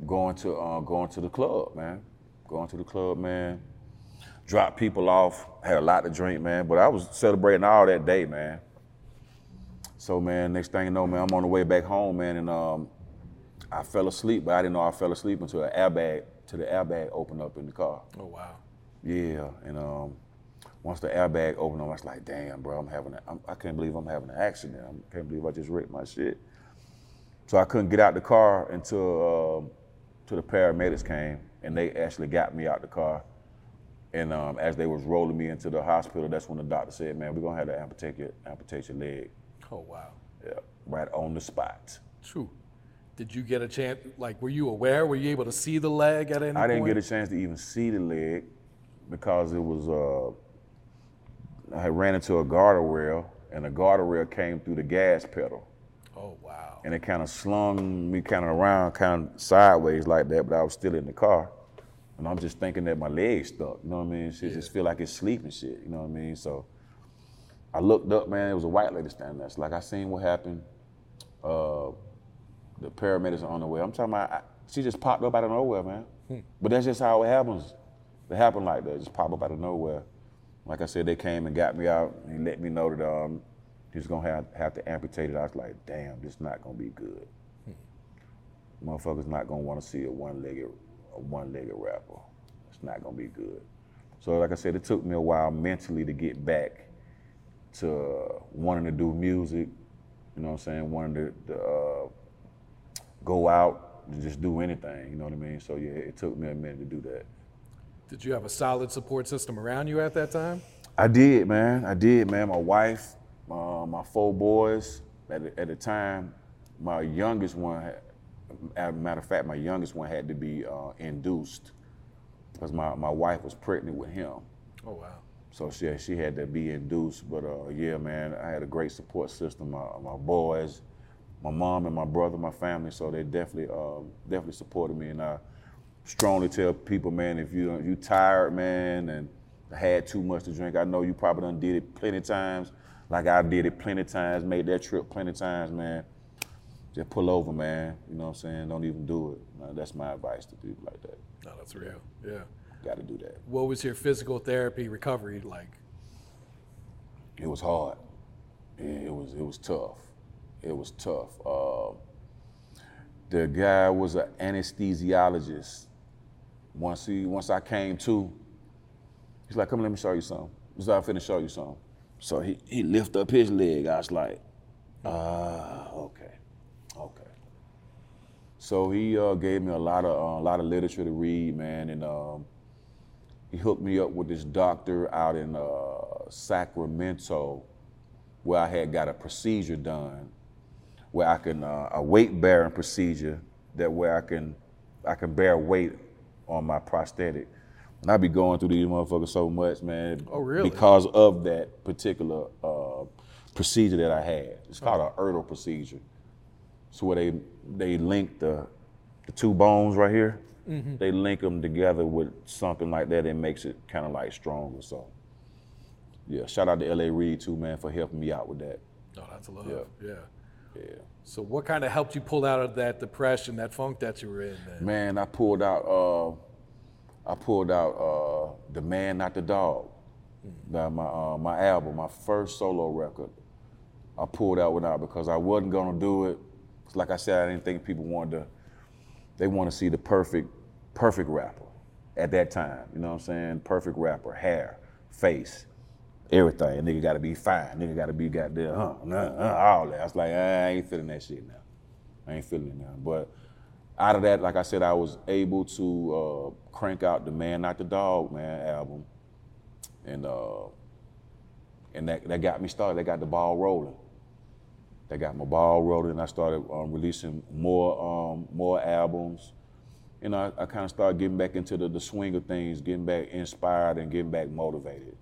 S1: going to uh, going to the club, man. Going to the club, man. Dropped people off. Had a lot to drink, man. But I was celebrating all that day, man. So, man, next thing you know, man, I'm on the way back home, man, and um, I fell asleep, but I didn't know I fell asleep until the airbag, till the airbag opened up in the car.
S3: Oh wow.
S1: Yeah, and um, once the airbag opened up, I was like, damn, bro, I'm having, a, I'm, I can't believe I'm having an accident. I can't believe I just wrecked my shit. So I couldn't get out the car until um, till the paramedics came, and they actually got me out the car. And um, as they was rolling me into the hospital, that's when the doctor said, man, we're gonna have to amputate your, amputate your leg.
S3: Oh wow.
S1: Yeah, right on the spot.
S3: True. Did you get a chance? Like, were you aware? Were you able to see the leg at any?
S1: I didn't get a chance to even see the leg. because it was uh, I had ran into a guardrail and the guardrail came through the gas pedal
S3: Oh wow.
S1: and it kind of slung me kind of around, kind of sideways like that, but I was still in the car. And I'm just thinking that my legs stuck, you know what I mean? Shit just feel like it's sleeping shit, you know what I mean? So I looked up, man, it was a white lady standing there. So like I seen what happened. Uh, the paramedics are on the way. I'm talking about, I, she just popped up out of nowhere, man. But that's just how it happens. It happened like that, just pop up out of nowhere. Like I said, they came and got me out and let me know that um, he was gonna have, have to amputate it. I was like, damn, this not gonna be good. Motherfuckers not gonna wanna see a one-legged, a one-legged rapper. It's not gonna be good. So like I said, it took me a while mentally to get back to wanting to do music, you know what I'm saying, wanting to, to uh, go out and just do anything, you know what I mean? So yeah, it took me a minute to do that.
S3: Did you have a solid support system around you at that time?
S1: I did, man. I did, man. My wife, uh, my four boys. At the, at the time, my youngest one, had, as a matter of fact, my youngest one had to be uh, induced because my, my wife was pregnant with him.
S3: Oh wow.
S1: So she she had to be induced. But uh, yeah, man, I had a great support system. My, my boys, my mom and my brother, my family. So they definitely um, definitely supported me. And I strongly tell people, man, if you you tired, man, and had too much to drink, I know you probably done did it plenty times. Like I did it plenty times, made that trip plenty times, man. Just pull over, man. You know what I'm saying? Don't even do it. Uh, that's my advice to people like that.
S3: No, that's real. Yeah.
S1: Got to do that.
S3: What was your physical therapy recovery like?
S1: It was hard. It, was it was tough. It was tough. Uh, the guy was an anesthesiologist. Once he once I came to, he's like, "Come, let me show you something." He's like, "I'm finna show you something." So he he lift up his leg. I was like, "Ah, okay, okay." So he uh, gave me a lot of uh, a lot of literature to read, man, and um, he hooked me up with this doctor out in uh, Sacramento, where I had got a procedure done, where I can uh, a weight bearing procedure that where I can I can bear weight on my prosthetic. And I be going through these motherfuckers so much, man.
S3: Oh, really?
S1: Because of that particular uh, procedure that I had. It's called an Ertl procedure. So where they they link the the two bones right here, they link them together with something like that. It makes it kind of like stronger. So yeah, shout out to L.A. Reid too, man, for helping me out with that.
S3: Oh, that's a love.
S1: Yeah.
S3: Yeah.
S1: Yeah.
S3: So what kind of helped you pull out of that depression, that funk that you were in, man?
S1: Man, I pulled out. Uh, I pulled out uh, the man, not the dog. That my uh, my album, my first solo record. I pulled out because I wasn't gonna do it. 'Cause Like I said, I didn't think people wanted to. They want to see the perfect, perfect rapper at that time. You know what I'm saying? Perfect rapper, hair, face, everything. Nigga got to be fine. Nigga got to be goddamn, huh, nah, uh, all that. I was like, I ain't feeling that shit now. I ain't feeling it now. But out of that, like I said, I was able to uh, crank out the Man Not the Dog Man album, and uh, and that, that got me started. That got the ball rolling. That got my ball rolling, and I started um, releasing more um, more albums. and I, I kind of started getting back into the, the swing of things, getting back inspired and getting back motivated.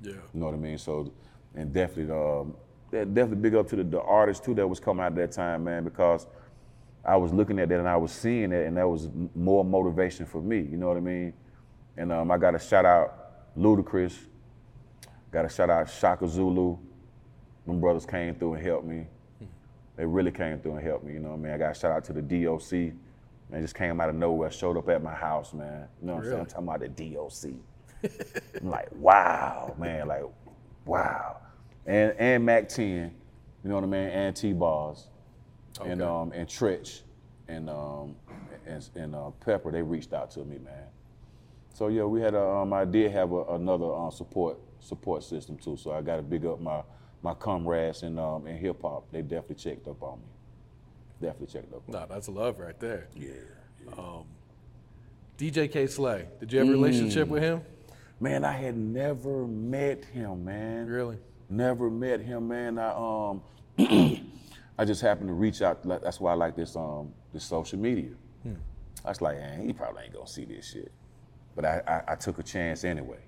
S3: Yeah.
S1: You know what I mean? So, and definitely, um, that- definitely big up to the, the artists too that was coming out at that time, man, because I was looking at that and I was seeing it, and that was more motivation for me. You know what I mean? And um, I got to shout out Ludacris. Got to shout out Shaka Zulu. Them brothers came through and helped me. They really came through and helped me. You know what I mean? I got shout out to the DOC. Man, just came out of nowhere, showed up at my house, man. You know what I'm saying? I'm talking about the DOC. [laughs] I'm like, wow, man, like, wow. And and Mack 10, you know what I mean, and T Bars, and
S3: Okay.
S1: um and Treach, and um and, and uh, Pepper, they reached out to me, man. So yeah, we had a, um I did have a, another um, support support system too. So I got to big up my my comrades in um in hip hop. They definitely checked up on me. Definitely checked up. On me.
S3: No, that's love right there.
S1: Yeah. Um.
S3: DJ Kay Slay. Did you have a relationship with him?
S1: Man, I had never met him, man.
S3: Really?
S1: Never met him, man. I um, [clears throat] I just happened to reach out. That's why I like this um, this social media. I was like, man, he probably ain't gonna see this shit. but I, I, I took a chance anyway.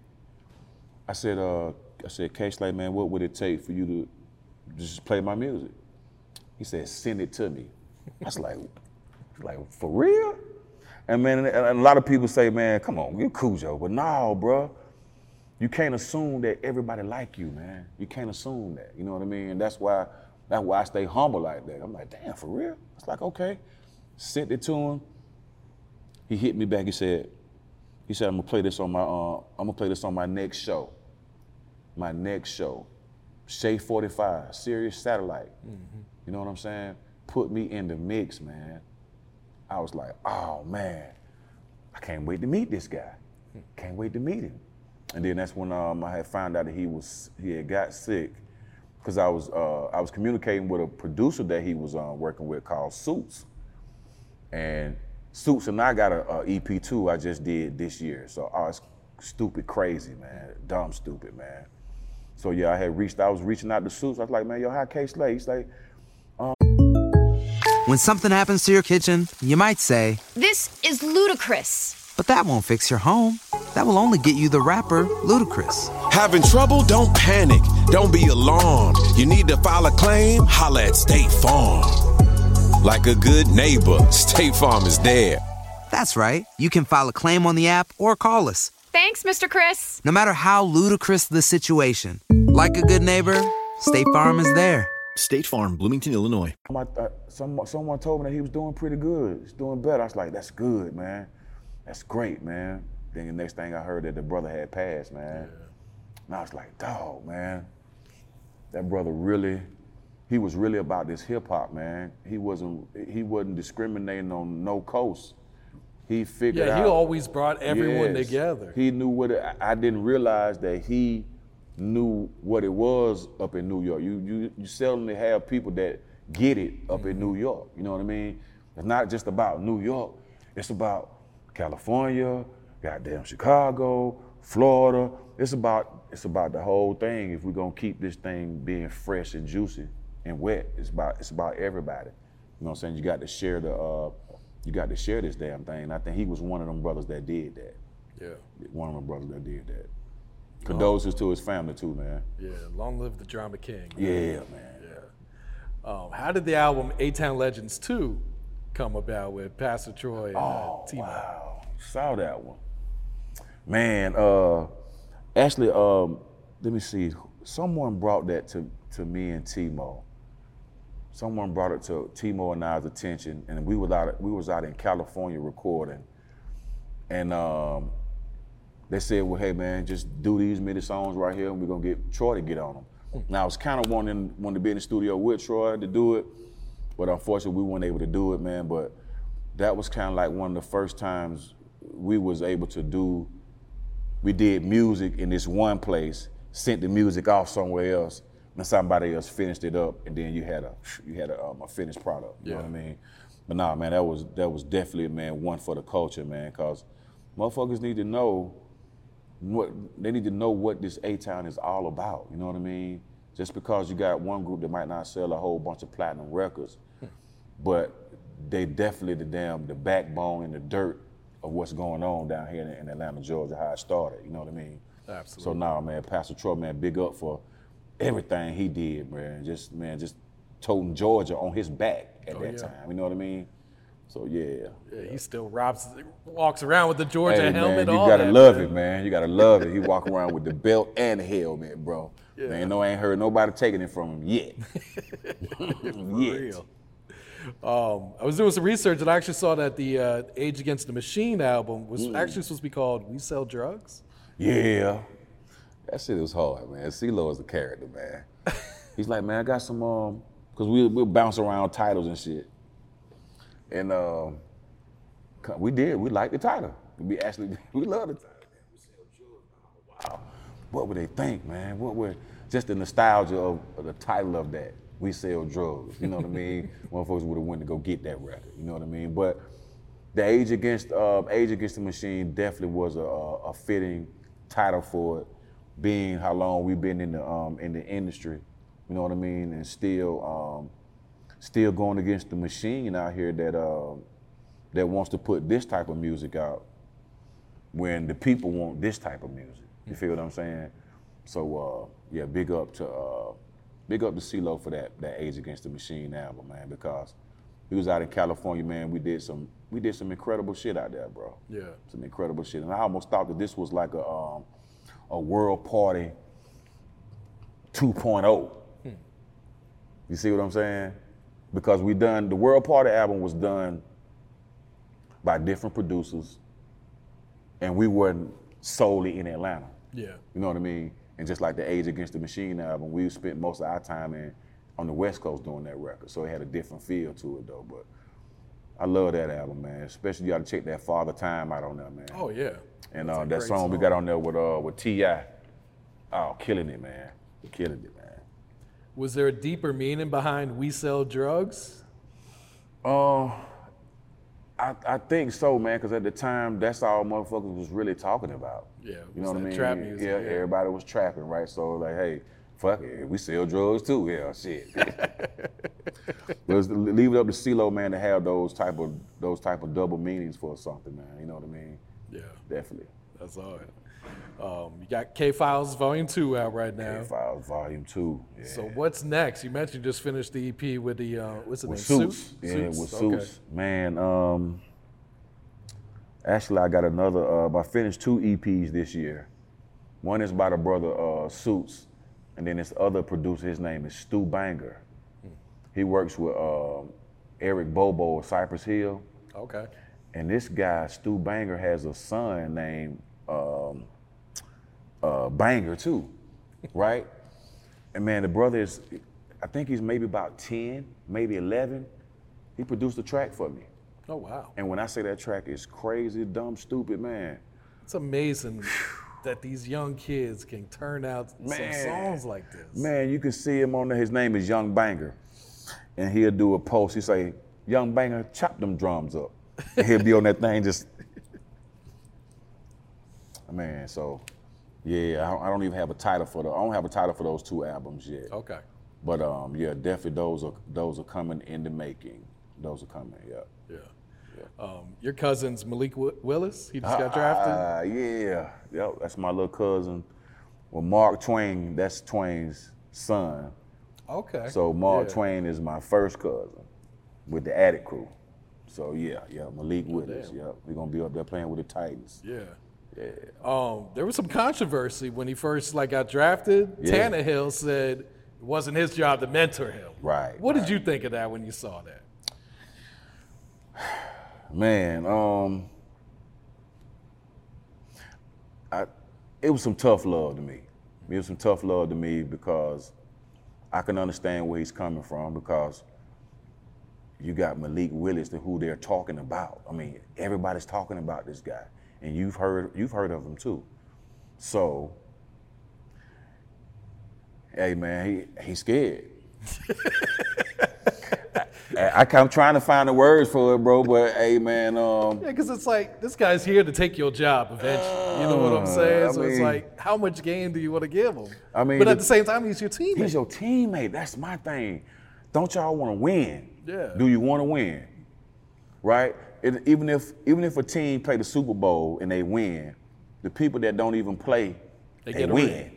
S1: I said, uh, I said, Kay Slay, man, what would it take for you to just play my music? He said, send it to me. I was like, like for real? And man, and a lot of people say, man, come on, you're Khujo, but no, bro. You can't assume that everybody like you, man. You can't assume that. You know what I mean? And that's why that's why I stay humble like that. I'm like, damn, for real? It's like, okay. Sent it to him. He hit me back. He said, he said, I'm gonna play this on my uh, I'm gonna play this on my next show. My next show. Shade 45, Sirius Satellite. You know what I'm saying? Put me in the mix, man. I was like, oh man, I can't wait to meet this guy. Can't wait to meet him. And then that's when um, I had found out that he was he had got sick because I was uh, I was communicating with a producer that he was uh, working with called Suits, and Suits and I got a, a EP too. I just did this year, so I was stupid crazy man, dumb stupid man. So yeah, I had reached. I was reaching out to Suits. I was like, man, yo, how Kay Slay? He's like, um,
S6: When something happens to your kitchen, you might say,
S7: This is ludicrous.
S6: but that won't fix your home. That will only get you the rapper, Ludacris.
S8: Having trouble? Don't panic. Don't be alarmed. You need to file a claim? Holla at State Farm. Like a good neighbor, State Farm is there.
S6: That's right. You can file a claim on the app or call us.
S7: Thanks, Mr. Chris.
S6: No matter how ludicrous the situation, like a good neighbor, State Farm is there.
S9: State Farm, Bloomington, Illinois.
S1: my, uh, someone, someone told me that he was doing pretty good. He's doing better. I was like, that's good, man. That's great, man. Then the next thing I heard that the brother had passed, man. And I was like, dog, man. That brother really, he was really about this hip hop, man. He wasn't, he wasn't discriminating on no coast. He figured out.
S3: Yeah,
S1: out.
S3: he always brought everyone
S1: Yes.
S3: together.
S1: He knew what it, I- didn't realize that he knew what it was up in New York. You you you seldomly have people that get it up in New York. You know what I mean? It's not just about New York. It's about California, goddamn Chicago, Florida. It's about it's about the whole thing. If we're gonna keep this thing being fresh and juicy and wet, it's about it's about everybody. You know what I'm saying? You got to share the uh, you got to share this damn thing. And I think he was one of them brothers that did that.
S3: Yeah.
S1: One of them brothers that did that. Condolences to his family too, man.
S3: Yeah, long live the drama king.
S1: Yeah, man. Yeah.
S3: Um, how did the album A Town Legends 2 come about with Pastor Troy and uh,
S1: Oh,
S3: T-Mo?
S1: wow. Saw that one. Man, uh, actually, um, let me see. Someone brought that to, to me and T-Mo. Someone brought it to T-Mo and I's attention, and we was out we was out in California recording, and um, they said, "Well, hey man, just do these many songs right here, and we're gonna get Troy to get on them." Now I was kind of wanting wanting to be in the studio with Troy to do it, but unfortunately we weren't able to do it, man. But that was kind of like one of the first times we was able to do. We did music in this one place, sent the music off somewhere else, somebody else finished it up, and then you had a you had a, um, a finished product. You know what I mean? But nah, man, that was that was definitely man one for the culture, man, cause motherfuckers need to know what they need to know what this A Town is all about. You know what I mean? Just because you got one group that might not sell a whole bunch of platinum records, but they definitely the damn the backbone and the dirt of what's going on down here in, in Atlanta, Georgia, how it started. You know what I mean?
S3: Absolutely.
S1: So now, man, Pastor Troy, man, big up for everything he did, man. Just man, just toting Georgia on his back at
S3: Oh,
S1: that
S3: yeah.
S1: time. You know what I mean? So yeah.
S3: Yeah, he still robs, walks around with the Georgia
S1: Hey,
S3: helmet.
S1: man, you gotta
S3: that,
S1: love
S3: man.
S1: it, man. You gotta love it. He walk around with the belt and the helmet, bro. Man, no, I ain't heard nobody taking it from him yet. [laughs] [laughs] yet.
S3: real. Um, I was doing some research and I actually saw that the uh, Age Against the Machine album was
S1: Mm.
S3: actually supposed to be called We Sell Drugs.
S1: Yeah. That shit was hard, man. CeeLo is the character, man. He's like, man, I got some, um, cause we we'll bounce around titles and shit. And um, we did. We liked the title. We actually [laughs] we love the title. Wow. What would they think, man? What would just the nostalgia of, of the title of that? We sell drugs. You know what I mean? [laughs] One Motherfuckers would have went to go get that record. You know what I mean? But the Age Against uh, Age Against the Machine definitely was a, a, a fitting title for it, being how long we've been in the um, in the industry. You know what I mean? And still um, still going against the machine out here that um, that wants to put this type of music out. when the people want this type of music. You feel what I'm saying? So uh, yeah, big up to uh, big up to CeeLo for that that Age Against the Machine album, man, because we was out in California, man. We did some we did some incredible shit out there, bro.
S3: Yeah.
S1: Some incredible shit, and I almost thought that this was like a um, a world party 2.0. You see what I'm saying? Because we done the World Party album was done by different producers, and we weren't solely in Atlanta.
S3: Yeah.
S1: You know what I mean? And just like the Age Against the Machine album, we spent most of our time in on the West Coast doing that record, so it had a different feel to it though. But I love that album, man. Especially you got to check that Father Time out on there, man.
S3: Oh yeah.
S1: And uh, that
S3: great
S1: song, we got on there with uh with T.I. Oh, killing it, man. Killing it, man.
S3: Was there a deeper meaning behind "We Sell Drugs"?
S1: Uh, I, I think so, man, because at the time, that's all motherfuckers was really talking about.
S3: Yeah,
S1: You know what I mean?
S3: trap music,
S1: yeah,
S3: yeah.
S1: everybody was trapping, right? So, like, hey, fuck it, we sell drugs too. Yeah, shit. [laughs] Let's leave it up to CeeLo, man, to have those type of those type of double meanings for something, man. You know what I mean?
S3: Yeah.
S1: Definitely.
S3: That's all right. Um, you got K Files Volume Two out right now.
S1: K-Files Volume Two. Yeah.
S3: So what's next? You mentioned you just finished the EP with the uh, what's the name?
S1: suits. Yeah,
S3: Suits?
S1: with
S3: Okay.
S1: suits. Man, um, actually, I got another. Uh, I finished two EPs this year. One is by the brother uh, Suits, and then this other producer. His name is Stu Banger. He works with um Eric Bobo of Cypress Hill.
S3: Okay.
S1: And this guy, Stu Banger, has a son named um, uh, Banger too, [laughs] right? And man, the brother is, I think he's maybe about 10, maybe 11. He produced a track for me.
S3: Oh wow.
S1: And when I say that track is crazy, dumb, stupid, man.
S3: It's amazing that these young kids can turn out some songs like this.
S1: Man, you can see him on there. His name is Young Banger. And he'll do a post. He say, Young Banger, chop them drums up. And he'll be on that thing just. Man, so yeah, I don't, I don't even have a title for the. I don't have a title for those two albums yet.
S3: Okay.
S1: But um, yeah, definitely those are those are coming in the making. Those are coming. Yeah.
S3: Yeah. Um, your cousin's Malik Willis. He just got drafted.
S1: Ah, yeah. Yep, that's my little cousin. Well, Mark Twain, that's Twain's son.
S3: Okay.
S1: So Mark
S3: Yeah.
S1: Twain is my first cousin with the Attic Crew. So yeah, yeah, Malik Willis.
S3: damn.
S1: Yeah, we're gonna be up there playing with the Titans.
S3: Yeah.
S1: Yeah.
S3: Um, there was some controversy when he first like got drafted.
S1: Yeah.
S3: Tannehill said it wasn't his job to mentor him.
S1: Right.
S3: What did you think of that when you saw that? [sighs]
S1: Man, um, I, it was some tough love to me. It was some tough love to me because I can understand where he's coming from because you got Malik Willis, to who they're talking about. I mean, everybody's talking about this guy, and you've heard you've heard of him too. So, hey man, he he's scared. [laughs] I, I'm trying to find the words for it, bro. But hey, man, um,
S3: Yeah, because it's like this guy's here to take your job eventually. You know what I'm saying?
S1: Uh, I
S3: so it's like, how much game do you want to give him?
S1: I mean,
S3: but at
S1: the-
S3: the same time, he's your teammate.
S1: He's your teammate. That's my thing. Don't y'all want to win?
S3: Yeah.
S1: Do you want to win? Right? It, even if even if a team play the Super Bowl and they win, the people that don't even play,
S3: They
S1: they,
S3: get a
S1: win.
S3: ring.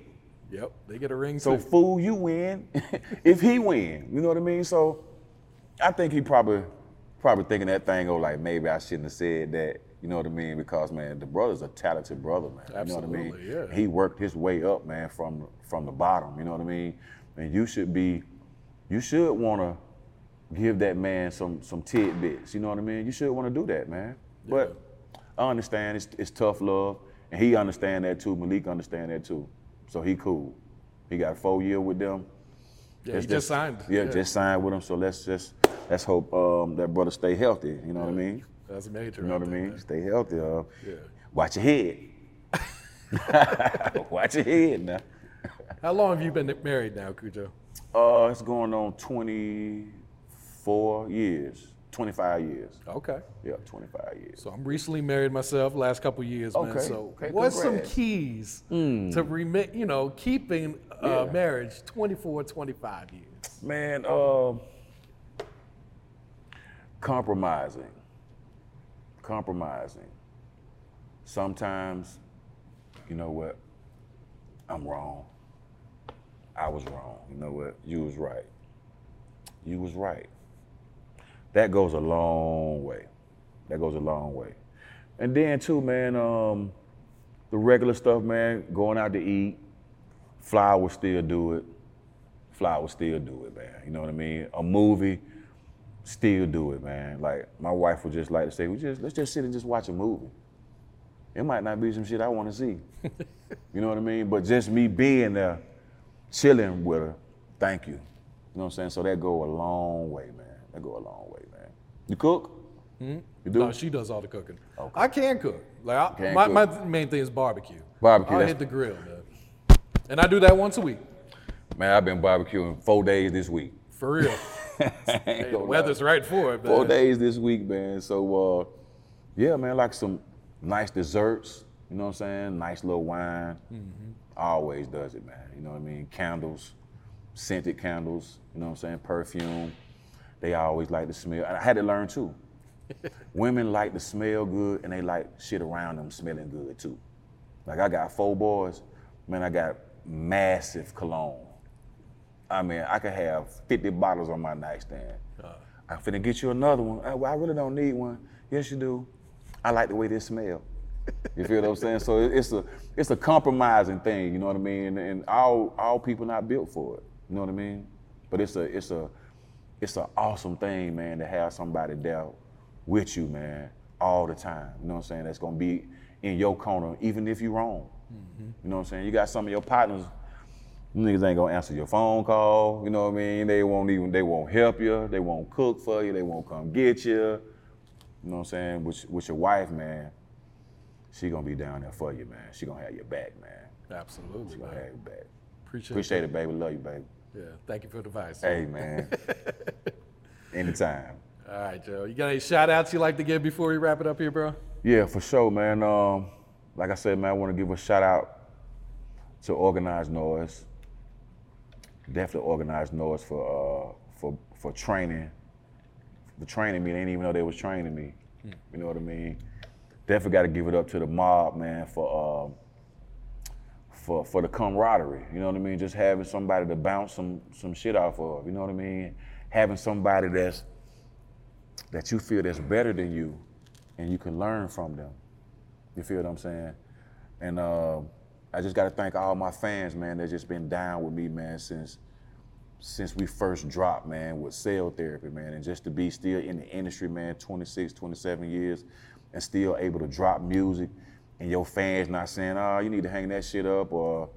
S3: Yep, they get a ring
S1: So
S3: too.
S1: fool, you win. [laughs] if he win, you know what I mean. So I think he probably probably thinking that thing. Oh, like maybe I shouldn't have said that. You know what I mean? Because man, the brother's a talented brother, man. You know what I mean?
S3: Yeah.
S1: He worked his way up, man, from from the bottom. You know what I mean? And you should be, you should want to give that man some some tidbits. You know what I mean? You should want to do that, man. But I understand it's, it's tough love, and he understand that too. Malik understand that too. So he cool. He got a four year with them.
S3: Yeah, he just signed.
S1: Yeah,
S3: Yeah.
S1: just signed with him. So let's just let's hope um, that brother stay healthy. You know what I mean?
S3: That's a major.
S1: You know
S3: right
S1: what I mean?
S3: man.
S1: Stay healthy. Uh,
S3: Yeah.
S1: Watch your head. [laughs] Watch your head now.
S3: How long have you been married now, Khujo?
S1: Uh, it's going on 24 years, 25 years.
S3: Okay.
S1: Yeah, 25 years.
S3: So I'm recently married myself, last couple years, man.
S1: Okay,
S3: So
S1: okay,
S3: what's some keys
S1: Mm.
S3: to remit, you know, keeping uh,
S1: Yeah.
S3: marriage 24, 25 years?
S1: Man, um, compromising, compromising, sometimes, you know what, I'm wrong. I was wrong. You know what, you was right. You was right. That goes a long way. That goes a long way. And then too, man, um, the regular stuff, man, going out to eat, Fly will still do it. Fly will still do it, man. You know what I mean? A movie, still do it, man. Like my wife would just like to say, we just let's just sit and just watch a movie. It might not be some shit I want to see. [laughs] you know what I mean? But just me being there, chilling with her, thank you. You know what I'm saying? So that go a long way, man. That go a long way, man. You cook?
S3: Hmm?
S1: You do?
S3: No, she does all the cooking. I can cook. Like I,
S1: Can
S3: my,
S1: cook.
S3: my main thing is barbecue.
S1: Barbecue,
S3: I hit the grill, man. And I do that once a week.
S1: Man, I've been barbecuing four days this week.
S3: For real. [laughs] Hey, the weather's right for it, man.
S1: Four days this week, man. So, uh, yeah, man, like some nice desserts. You know what I'm saying? Nice little wine.
S3: Mm-hmm.
S1: Always does it, man. You know what I mean? Candles, scented candles. You know what I'm saying? Perfume. They always like to smell. And I had to learn too. [laughs] Women like to smell good, and they like shit around them smelling good too. Like I got four boys, man. I got massive cologne. I mean, I could have 50 bottles on my nightstand. I'm finna get you another one. I, well, I really don't need one. Yes, you do. I like the way this smell. You feel what I'm saying? So it- it's a it's a compromising thing. You know what I mean? And, and all all people not built for it. You know what I mean? But it's a it's a it's an awesome thing, man, to have somebody there with you, man, all the time. You know what I'm saying? That's gonna be in your corner, even if you're wrong. Mm-hmm. You know what I'm saying? You got some of your partners, them niggas ain't gonna answer your phone call. You know what I mean? They won't even, they won't help you. They won't cook for you. They won't come get you. You know what I'm saying? With, with your wife, man, she gonna be down there for you, man. She gonna have your back, man.
S3: Absolutely,
S1: She gonna
S3: man.
S1: have your back.
S3: Appreciate,
S1: Appreciate it, baby. Love you, baby.
S3: Yeah, thank you for the advice.
S1: Hey, man. [laughs] Anytime.
S3: All right, Joe. You got any shout outs you like to give before we wrap it up here, bro?
S1: Yeah, for sure, man. Um, like I said, man, I want to give a shout out to Organized Noize. Definitely Organized Noize for uh, for for training, for training me. They didn't even know they was training me. You know what I mean? Definitely got to give it up to the mob, man, for um, for for the camaraderie. You know what I mean? Just having somebody to bounce some some shit off of. You know what I mean? Having somebody that's that you feel that's better than you, and you can learn from them. You feel what I'm saying? And uh, I just got to thank all my fans, man. They've just been down with me, man, since since we first dropped, man, with cell therapy, man. And just to be still in the industry, man, 26, 27 years, and still able to drop music, and your fans not saying, oh, you need to hang that shit up or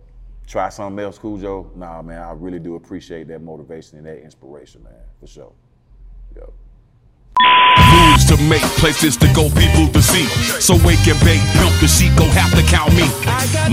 S1: try something else, Khujo. Nah, man, I really do appreciate that motivation and that inspiration, man, for sure. Yo.
S2: Moves to make, places to go, people to see. So wake and bake, pimp the sheep, go have to count me.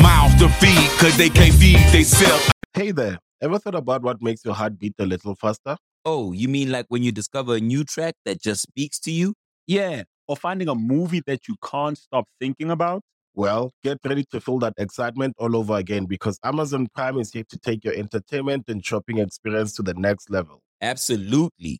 S2: Mouths to feed, cause they can't feed they self.
S10: Hey there, ever thought about what makes your heart beat a little faster?
S11: Oh, you mean like when you discover a new track that just speaks to you?
S12: Yeah, or finding a movie that you can't stop thinking about?
S10: Well, get ready to feel that excitement all over again because Amazon Prime is here to take your entertainment and shopping experience to the next level.
S11: Absolutely.